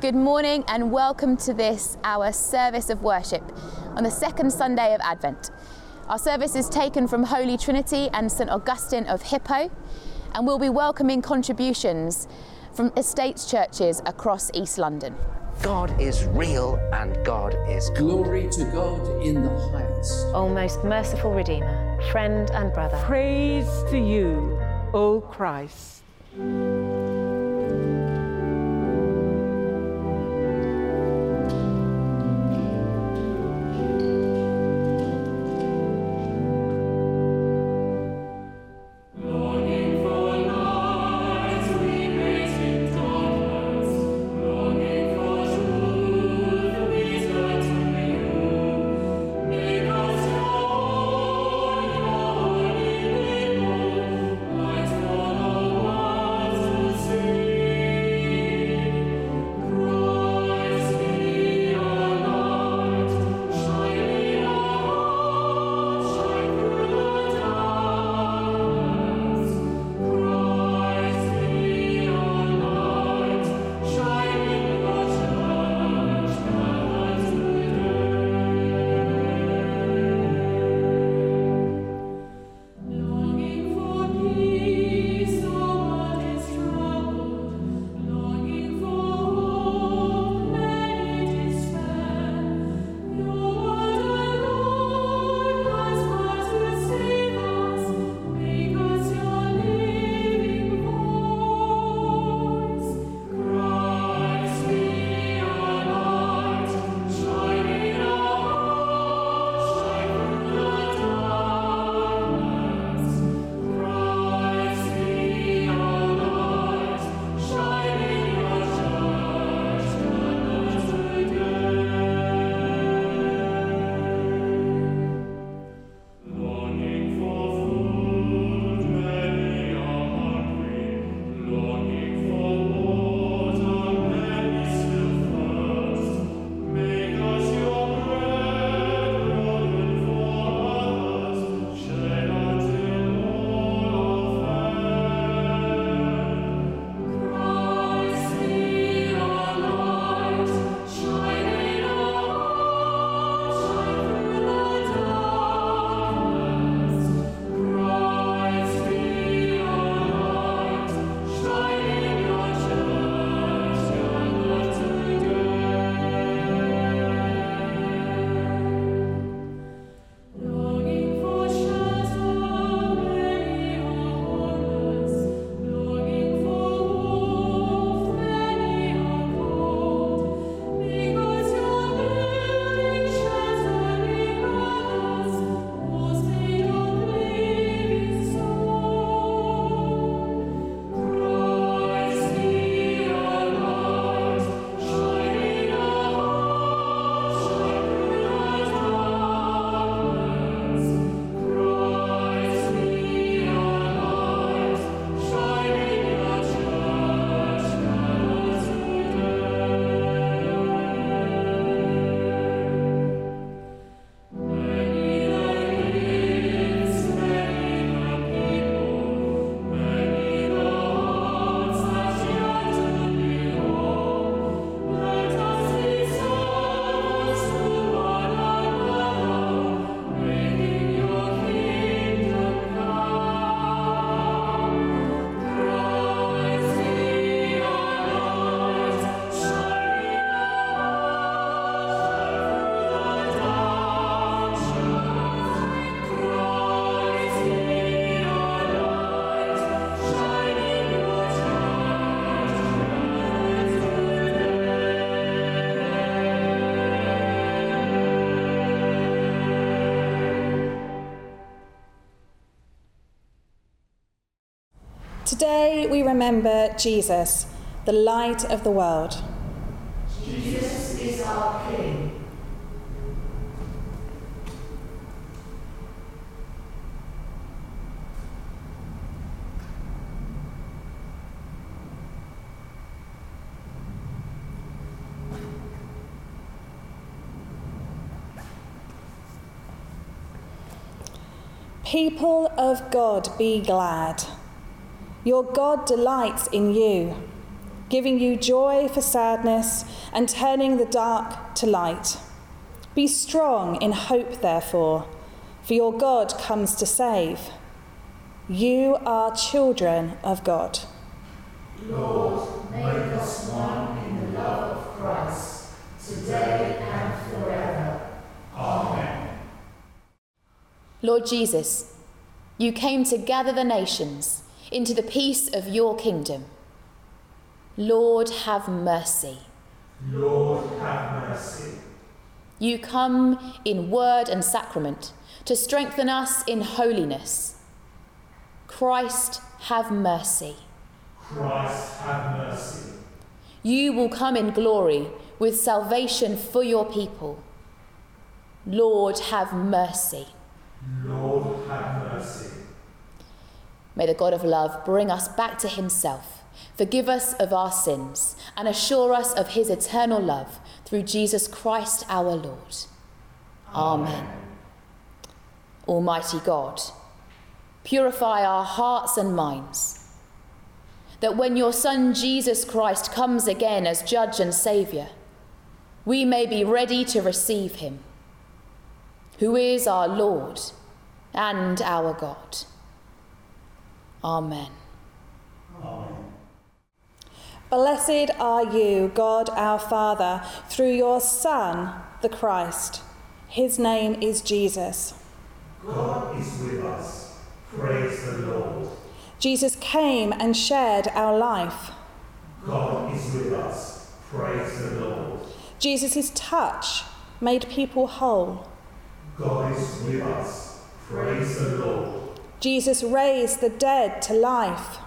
Good morning and welcome to this, our service of worship on the second Sunday of Advent. Our service is taken from Holy Trinity and St Augustine of Hippo, and we'll be welcoming contributions from estates churches across East London. God is real and God is good. Glory to God in the highest. O most merciful Redeemer, friend and brother. Praise to you, O Christ. Remember Jesus, the light of the world. Jesus is our King. People of God, be glad. Your God delights in you. giving you joy for sadness and turning the dark to light. Be strong in hope, therefore, for your God comes to save. You are children of God. Lord, make us one in the love of Christ, today and forever. Amen. Lord Jesus, you came to gather the nations into the peace of your kingdom. Lord, have mercy. Lord, have mercy. You come in word and sacrament to strengthen us in holiness. Christ, have mercy. Christ, have mercy. You will come in glory with salvation for your people. Lord, have mercy. Lord. May the God of love bring us back to himself, forgive us of our sins, and assure us of his eternal love through Jesus Christ our Lord. Amen. Almighty God, purify our hearts and minds, that when your Son Jesus Christ comes again as Judge and Saviour, we may be ready to receive him, who is our Lord and our God. Amen. Amen. Blessed are you, God our Father, through your Son, the Christ. His name is Jesus. God is with us. Praise the Lord. Jesus came and shared our life. God is with us. Praise the Lord. Jesus' touch made people whole. God is with us. Praise the Lord. Jesus raised the dead to life.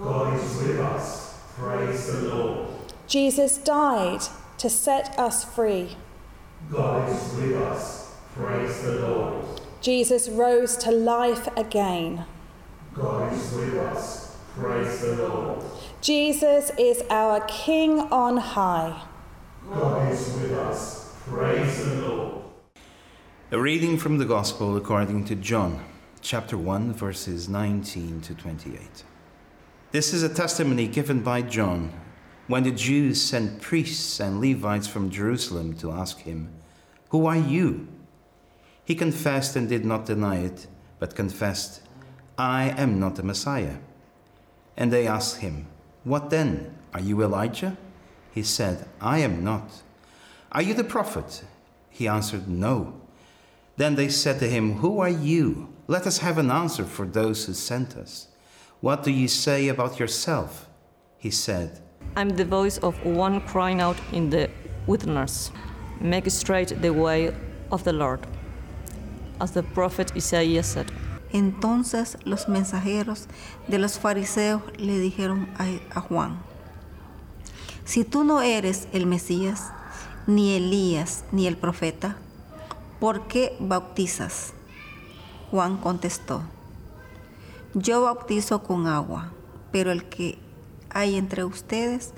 God is with us. Praise the Lord. Jesus died to set us free. God is with us. Praise the Lord. Jesus rose to life again. God is with us. Praise the Lord. Jesus is our King on high. God is with us. Praise the Lord. A reading from the Gospel according to John, chapter 1, verses 19 to 28. This is a testimony given by John when the Jews sent priests and Levites from Jerusalem to ask him, Who are you? He confessed and did not deny it, but confessed, I am not the Messiah. And they asked him, What then? Are you Elijah? He said, I am not. Are you the prophet? He answered, No. Then they said to him, Who are you? Let us have an answer for those who sent us. What do you say about yourself? He said, I'm the voice of one crying out in the wilderness, Make straight the way of the Lord. As the prophet Isaiah said. Entonces los mensajeros de los fariseos le dijeron a, a Juan, Si tú no eres el Mesías, ni Elías, ni el profeta, ¿por qué bautizas? Juan contestó, Yo bautizo con agua, pero el que hay entre ustedes,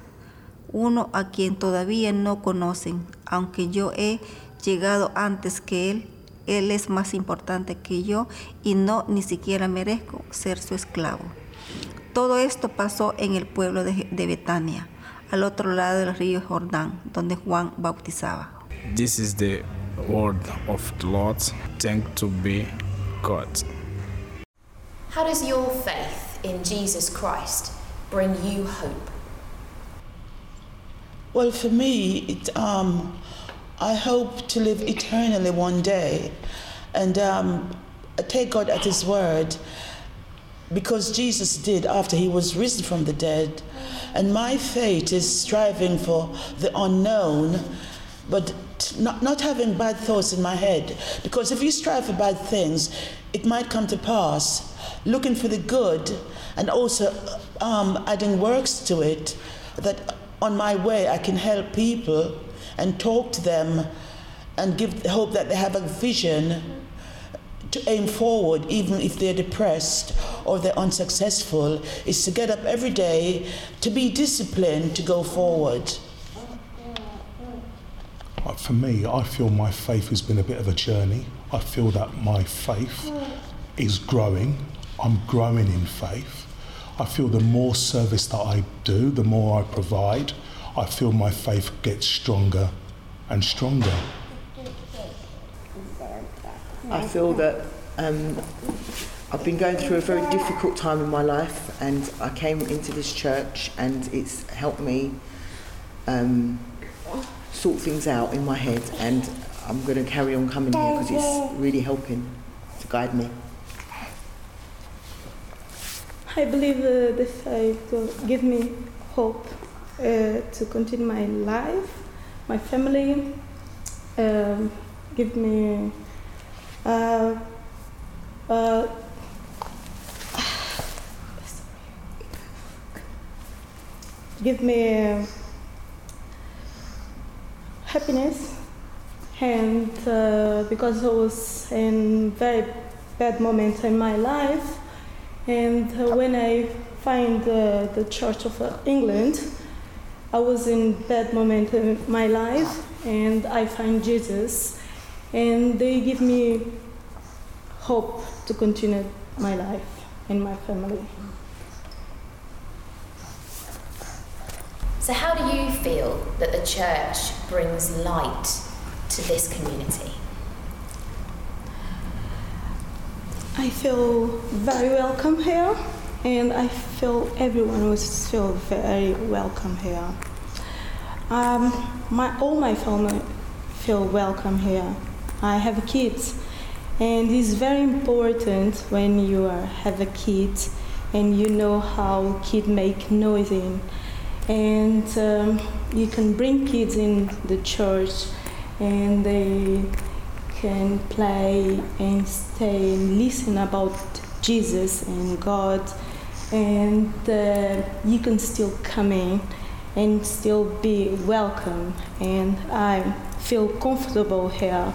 uno a quien todavía no conocen, aunque yo he llegado antes que él, él es más importante que yo y no ni siquiera merezco ser su esclavo. Todo esto pasó en el pueblo de, Betania, al otro lado del río Jordán, donde Juan bautizaba. This is the word of the Lord. To be God. How does your faith in Jesus Christ bring you hope? Well, for me, it, um, I hope to live eternally one day and um, take God at His word because Jesus did after He was risen from the dead. And my fate is striving for the unknown, but not, not having bad thoughts in my head. Because if you strive for bad things, it might come to pass. Looking for the good and also um, adding works to it that on my way I can help people and talk to them and give hope that they have a vision to aim forward even if they're depressed or they're unsuccessful is to get up every day to be disciplined to go forward for me i feel my faith has been a bit of a journey. I feel that my faith is growing. I'm growing in faith. I feel the more service that I do, the more I provide, I feel my faith gets stronger and stronger. I feel that um, I've been going through a very difficult time in my life, and I came into this church, and it's helped me um, sort things out in my head, and I'm going to carry on coming here because it's really helping to guide me. I believe uh, this will give me hope uh, to continue my life, my family, um, give me uh, uh, give me happiness and uh, because I was in very bad moment in my life and uh, when I find uh, the Church of England I was in bad moment in my life and I find Jesus and they give me hope to continue my life and my family. So, how do you feel that the church brings light to this community? I feel very welcome here, and I feel everyone was feel very welcome here. Um, my all my family feel welcome here. I have kids, and it's very important when you are, have a kid and you know how kid make noising and um, you can bring kids in the church and they can play and stay and listen about jesus and god. And uh, you can still come in and still be welcome. And i feel comfortable here.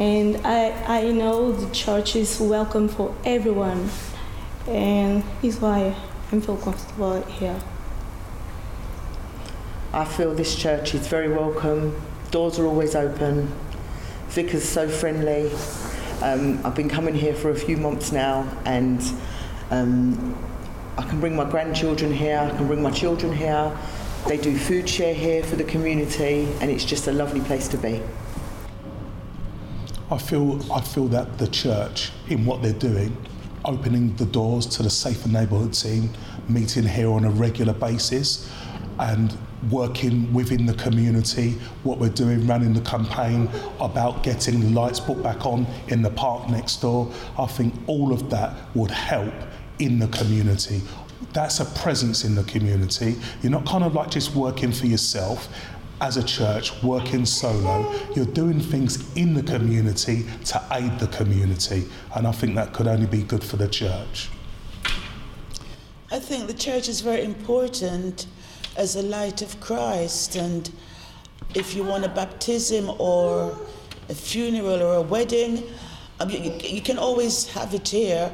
And I, I know the church is welcome for everyone. And is why I feel comfortable here. I feel this church is very welcome. Doors are always open. Vicar's so friendly. Um, I've been coming here for a few months now, and um, I can bring my grandchildren here. I can bring my children here. They do food share here for the community, and it's just a lovely place to be. I feel I feel that the church, in what they're doing, opening the doors to the safer neighbourhood team, meeting here on a regular basis, and working within the community, what we're doing, running the campaign about getting the lights put back on in the park next door. I think all of that would help in the community. That's a presence in the community. You're not kind of like just working for yourself as a church, working solo. You're doing things in the community to aid the community. And I think that could only be good for the church. I think the church is very important as a light of Christ. And if you want a baptism or a funeral or a wedding, um, you, you, can always have it here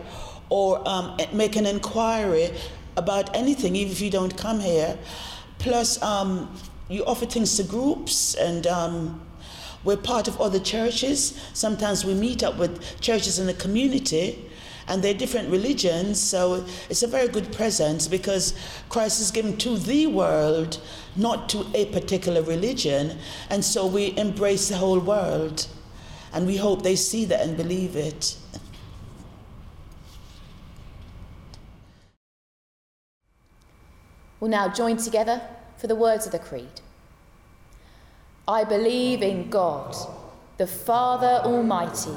or um, make an inquiry about anything, even if you don't come here. Plus, um, you offer things to groups and um, we're part of other churches. Sometimes we meet up with churches in the community and they're different religions, so it's a very good presence because Christ is given to the world, not to a particular religion, and so we embrace the whole world. And we hope they see that and believe it. We'll now join together for the words of the Creed. I believe in God, the Father Almighty,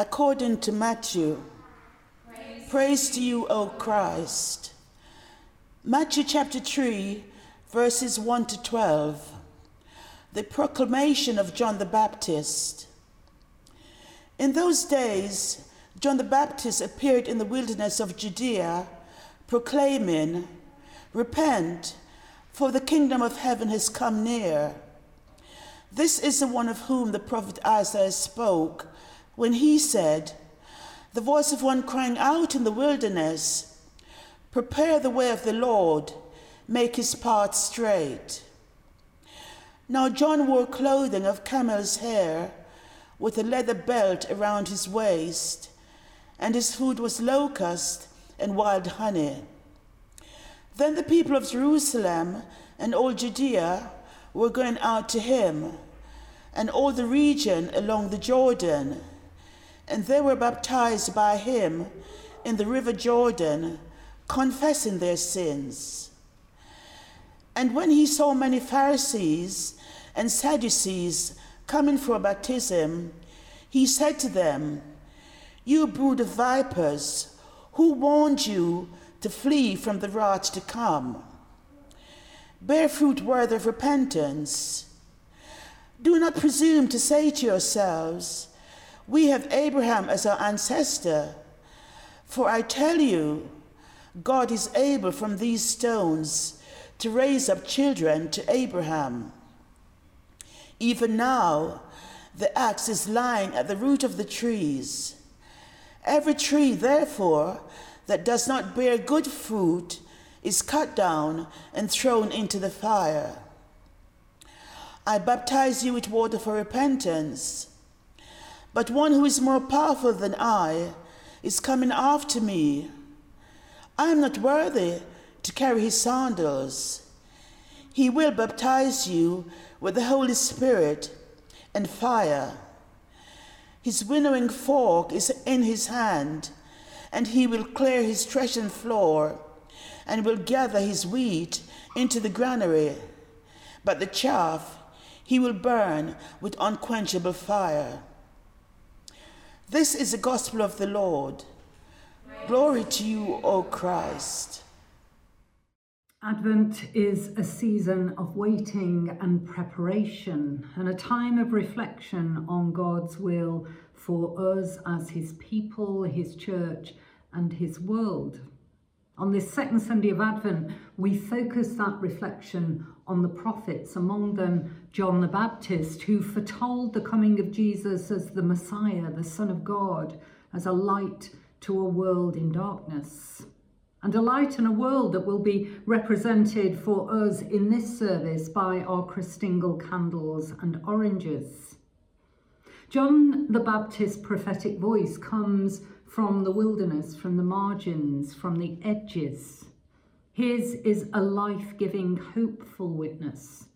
according to Matthew. Praise, Praise to you, O Christ. Matthew chapter 3, verses 1 to 12. The proclamation of John the Baptist. In those days, John the Baptist appeared in the wilderness of Judea, proclaiming, Repent, for the kingdom of heaven has come near. This is the one of whom the prophet Isaiah spoke when he said, The voice of one crying out in the wilderness, Prepare the way of the Lord, make his path straight. Now John wore clothing of camel's hair, with a leather belt around his waist and his food was locust and wild honey. Then the people of Jerusalem and all Judea were going out to him, and all the region along the Jordan, and they were baptized by him in the river Jordan, confessing their sins. And when he saw many Pharisees and Sadducees coming for baptism, he said to them, you brood of vipers, who warned you to flee from the wrath to come? Bear fruit worthy of repentance. Do not presume to say to yourselves, We have Abraham as our ancestor. For I tell you, God is able from these stones to raise up children to Abraham. Even now, the axe is lying at the root of the trees. Every tree, therefore, that does not bear good fruit is cut down and thrown into the fire. I baptize you with water for repentance, but one who is more powerful than I is coming after me. I am not worthy to carry his sandals. He will baptize you with the Holy Spirit and fire. His winnowing fork is in his hand, and he will clear his threshing floor, and will gather his wheat into the granary. But the chaff he will burn with unquenchable fire. This is the gospel of the Lord. Glory to you, O Christ. Advent is a season of waiting and preparation and a time of reflection on God's will for us as His people, His church, and His world. On this second Sunday of Advent, we focus that reflection on the prophets, among them John the Baptist, who foretold the coming of Jesus as the Messiah, the Son of God, as a light to a world in darkness and a light in a world that will be represented for us in this service by our Christingle candles and oranges. John the Baptist's prophetic voice comes from the wilderness, from the margins, from the edges. His is a life giving, hopeful witness.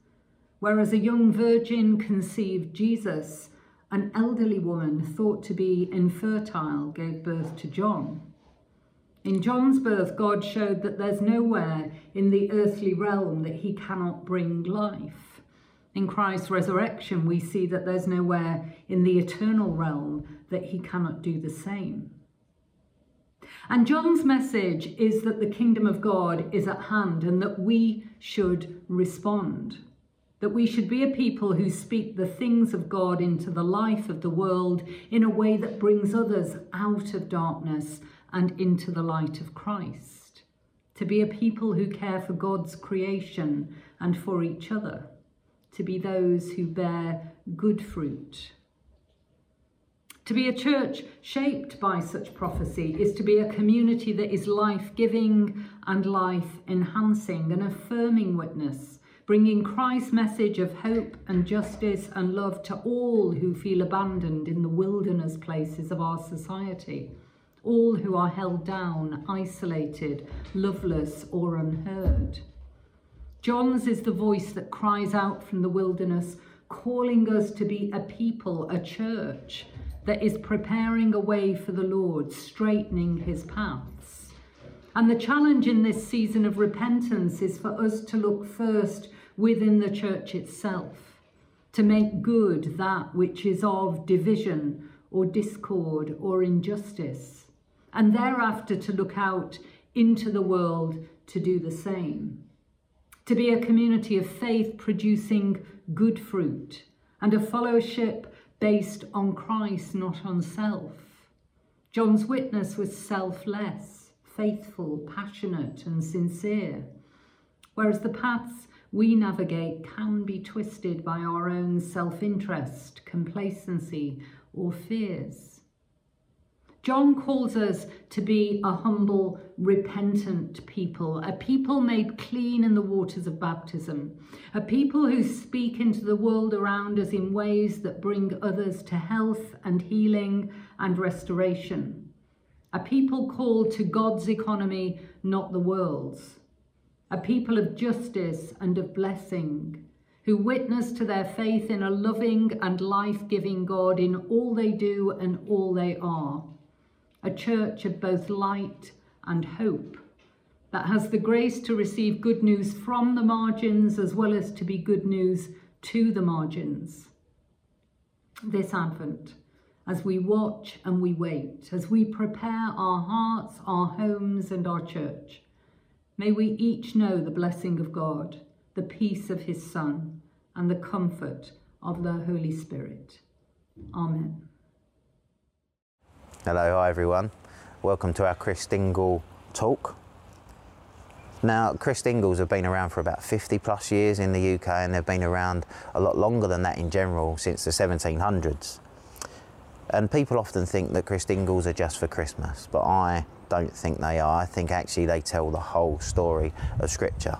Whereas a young virgin conceived Jesus, an elderly woman thought to be infertile gave birth to John. In John's birth, God showed that there's nowhere in the earthly realm that he cannot bring life. In Christ's resurrection, we see that there's nowhere in the eternal realm that he cannot do the same. And John's message is that the kingdom of God is at hand and that we should respond. That we should be a people who speak the things of God into the life of the world in a way that brings others out of darkness and into the light of Christ, to be a people who care for God's creation and for each other, to be those who bear good fruit. To be a church shaped by such prophecy is to be a community that is life giving and life enhancing, an affirming witness, bringing Christ's message of hope and justice and love to all who feel abandoned in the wilderness places of our society all who are held down, isolated, loveless, or unheard. John's is the voice that cries out from the wilderness, calling us to be a people, a church that is preparing a way for the Lord, straightening his paths. And the challenge in this season of repentance is for us to look first within the church itself, to make good that which is of division or discord or injustice, and thereafter to look out into the world to do the same. To be a community of faith producing good fruit and a fellowship based on Christ, not on self. John's witness was selfless, faithful, passionate, and sincere, whereas the paths we navigate can be twisted by our own self interest, complacency, or fears. John calls us to be a humble, repentant people, a people made clean in the waters of baptism, a people who speak into the world around us in ways that bring others to health and healing and restoration, a people called to God's economy, not the world's, a people of justice and of blessing. Who witness to their faith in a loving and life giving God in all they do and all they are a church of both light and hope that has the grace to receive good news from the margins as well as to be good news to the margins. This Advent, as we watch and we wait, as we prepare our hearts, our homes, and our church, may we each know the blessing of God, the peace of His Son, and the comfort of the Holy Spirit. Amen. Hello, hi everyone. Welcome to our Christingle talk. Now, Christingles have been around for about 50 plus years in the UK and they've been around a lot longer than that in general since the 1700s. And people often think that Christingles are just for Christmas, but I don't think they are. I think actually they tell the whole story of Scripture.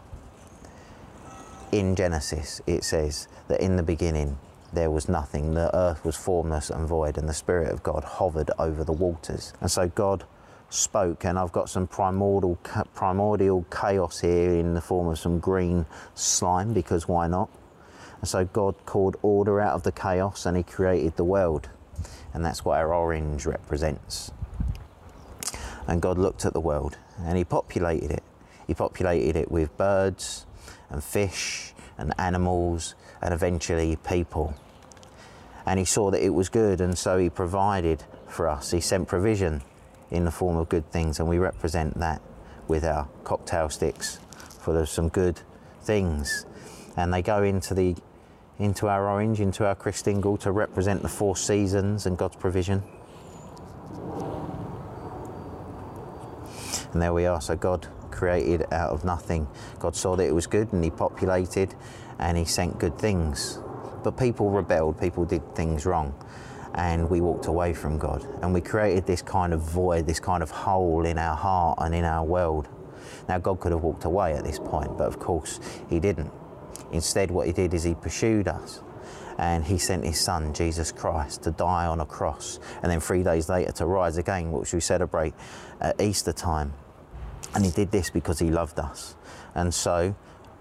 In Genesis, it says that in the beginning there was nothing. The earth was formless and void, and the Spirit of God hovered over the waters. And so God spoke, and I've got some primordial, primordial chaos here in the form of some green slime, because why not? And so God called order out of the chaos and He created the world. And that's what our orange represents. And God looked at the world and He populated it. He populated it with birds and fish and animals and eventually people and he saw that it was good, and so he provided for us. He sent provision in the form of good things, and we represent that with our cocktail sticks of some good things. And they go into the into our orange, into our Christingle to represent the four seasons and God's provision. And there we are. So God created out of nothing. God saw that it was good and He populated and He sent good things. But people rebelled, people did things wrong, and we walked away from God. And we created this kind of void, this kind of hole in our heart and in our world. Now, God could have walked away at this point, but of course, He didn't. Instead, what He did is He pursued us and he sent his son, Jesus Christ, to die on a cross and then three days later to rise again, which we celebrate at Easter time. And he did this because he loved us. And so,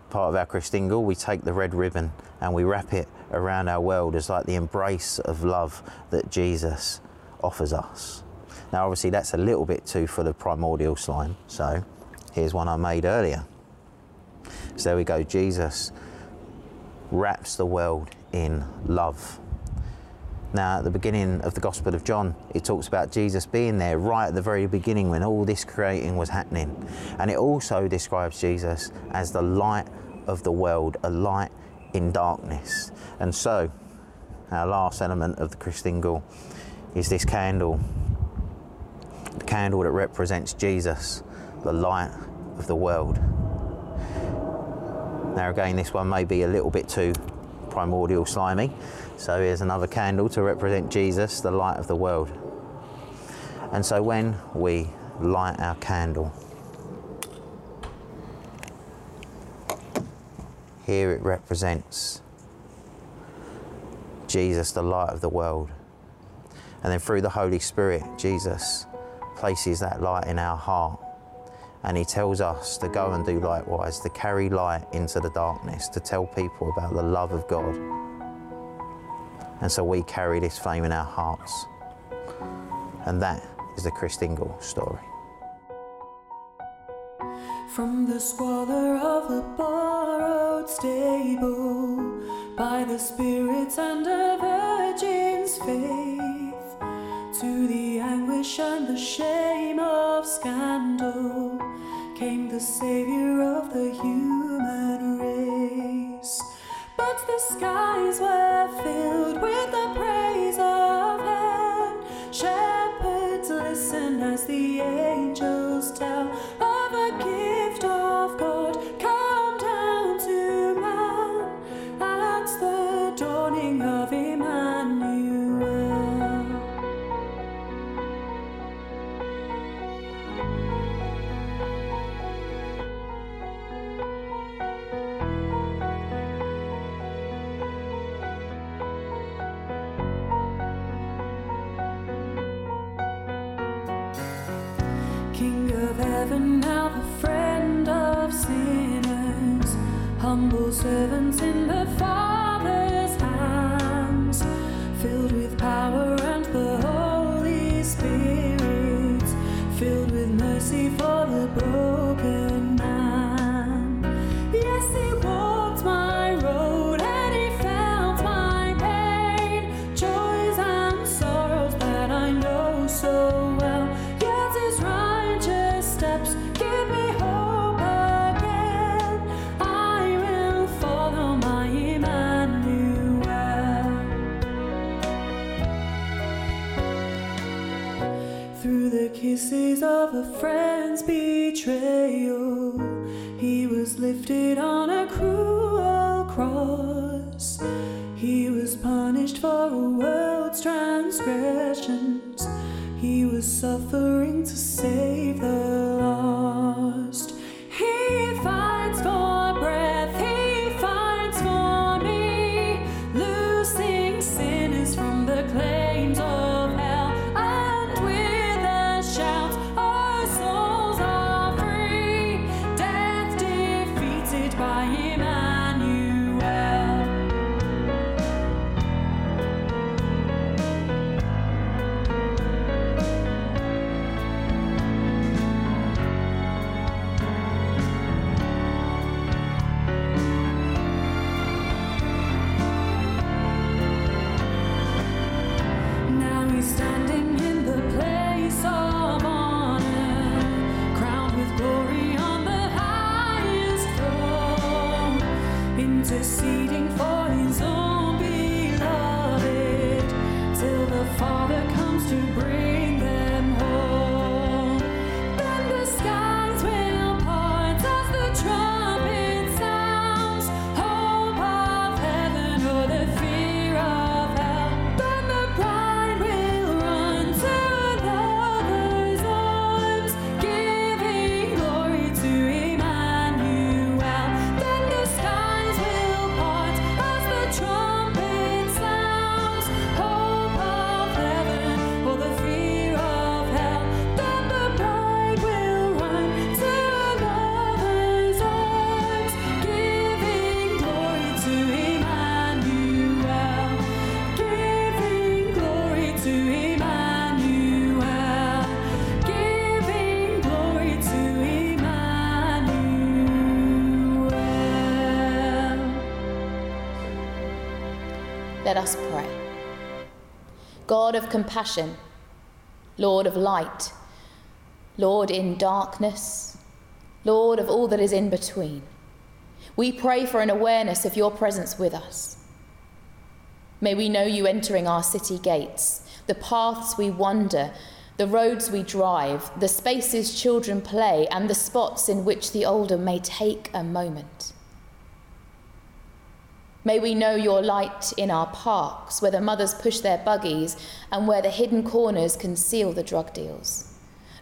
part of our Christingle, we take the red ribbon and we wrap it around our world is like the embrace of love that Jesus offers us. Now, obviously, that's a little bit too full of primordial slime, so here's one I made earlier. So there we go, Jesus wraps the world in love. Now, at the beginning of the Gospel of John, it talks about Jesus being there right at the very beginning when all this creating was happening. And it also describes Jesus as the light of the world, a light in darkness. And so, our last element of the Christingle is this candle. The candle that represents Jesus, the light of the world. Now, again, this one may be a little bit too primordial slimy. So, here's another candle to represent Jesus, the light of the world. And so, when we light our candle, here it represents Jesus, the light of the world. And then through the Holy Spirit, Jesus places that light in our heart. And He tells us to go and do likewise, to carry light into the darkness, to tell people about the love of God. And so we carry this flame in our hearts. And that is the Christingle story. From the squalor of a borrowed stable, by the spirits and a virgin's faith, to the anguish and the shame of scandal, came the Savior of the human race. But the skies were filled with the humble servants in the Father's hands, filled with power kisses of a friend's betrayal, he was lifted on a cruel cross. He was punished for a world's transgressions. He was suffering to save Let us pray. God of compassion, Lord of light, Lord in darkness, Lord of all that is in between, we pray for an awareness of your presence with us. May we know you entering our city gates, the paths we wander, the roads we drive, the spaces children play, and the spots in which the older may take a moment. May we know your light in our parks, where the mothers push their buggies and where the hidden corners conceal the drug deals.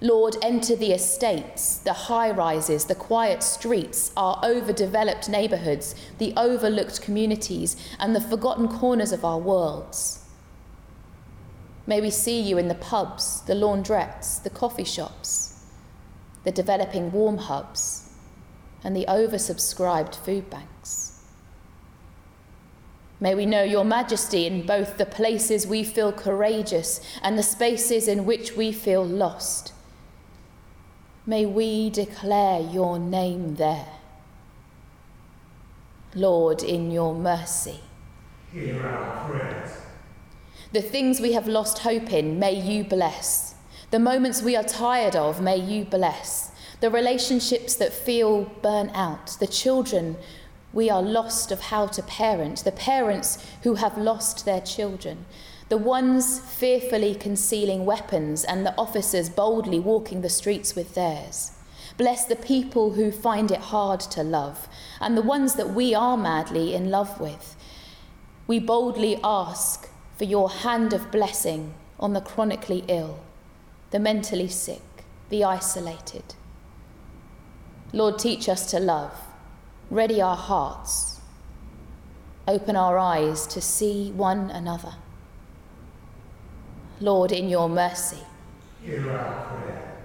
Lord, enter the estates, the high rises, the quiet streets, our overdeveloped neighbourhoods, the overlooked communities, and the forgotten corners of our worlds. May we see you in the pubs, the laundrettes, the coffee shops, the developing warm hubs, and the oversubscribed food banks. May we know your majesty in both the places we feel courageous and the spaces in which we feel lost. May we declare your name there. Lord, in your mercy. Hear our prayers. The things we have lost hope in, may you bless. The moments we are tired of, may you bless. The relationships that feel burnt out, the children we are lost of how to parent, the parents who have lost their children, the ones fearfully concealing weapons and the officers boldly walking the streets with theirs. Bless the people who find it hard to love and the ones that we are madly in love with. We boldly ask for your hand of blessing on the chronically ill, the mentally sick, the isolated. Lord, teach us to love, ready our hearts, open our eyes to see one another. Lord, in your mercy, Hear our prayer.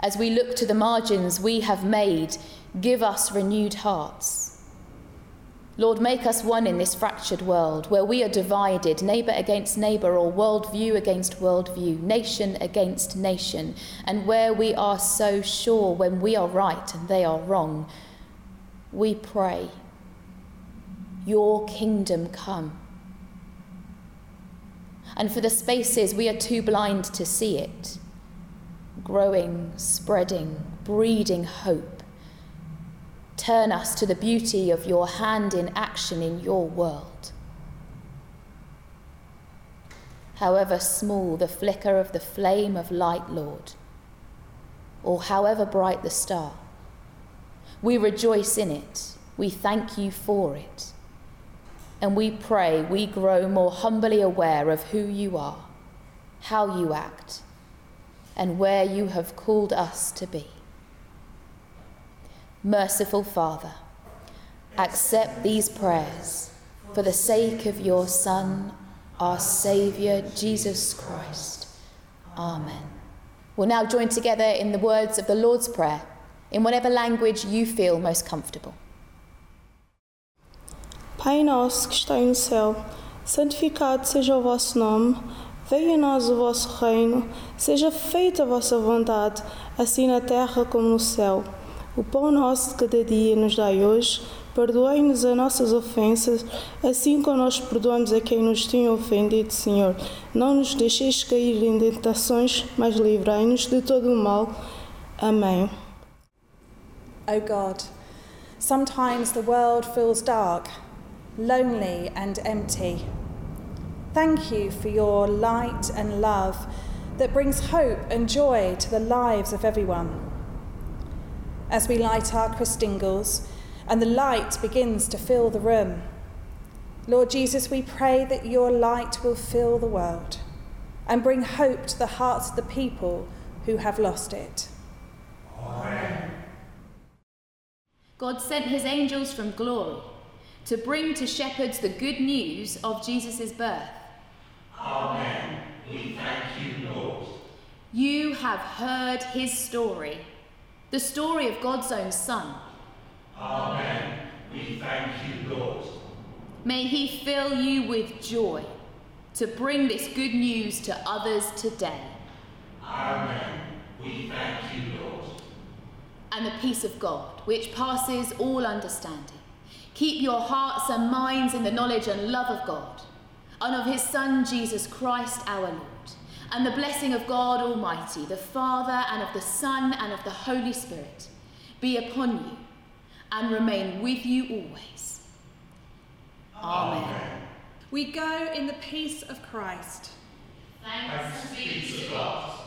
as we look to the margins we have made, give us renewed hearts. Lord, make us one in this fractured world where we are divided, neighbour against neighbour, or worldview against worldview, nation against nation, and where we are so sure when we are right and they are wrong. We pray, Your kingdom come. And for the spaces we are too blind to see it, growing, spreading, breeding hope. Turn us to the beauty of your hand in action in your world. However small the flicker of the flame of light, Lord, or however bright the star, we rejoice in it, we thank you for it, and we pray we grow more humbly aware of who you are, how you act, and where you have called us to be. Merciful Father, accept these prayers for the sake of your Son, our Saviour, Jesus Christ. Amen. We'll now join together in the words of the Lord's Prayer in whatever language you feel most comfortable. Pai nosso que está no céu, santificado seja o vosso nome, venha a nós o vosso reino, seja feita a vossa vontade, assim na terra como no céu. O pão nosso de cada dia nos dai hoje, perdoai-nos as nossas ofensas, assim como nós perdoamos a quem nos tem ofendido, Senhor. Não nos deixeis cair em tentações, mas livrai-nos de todo o mal. Amém. O God, sometimes the world feels dark, lonely, and empty. Thank you for your light and love that brings hope and joy to the lives of everyone. As we light our Christingles and the light begins to fill the room, Lord Jesus, we pray that your light will fill the world and bring hope to the hearts of the people who have lost it. Amen. God sent his angels from glory to bring to shepherds the good news of Jesus' birth. Amen. We thank you, Lord. You have heard his story, the story of God's own Son. Amen. We thank you, Lord. May he fill you with joy to bring this good news to others today. Amen. We thank you, Lord. And the peace of God, which passes all understanding, keep your hearts and minds in the knowledge and love of God, and of his Son, Jesus Christ our Lord. And the blessing of God Almighty, the Father, and of the Son, and of the Holy Spirit be upon you and remain with you always. Amen. We go in the peace of Christ. Thanks be to God.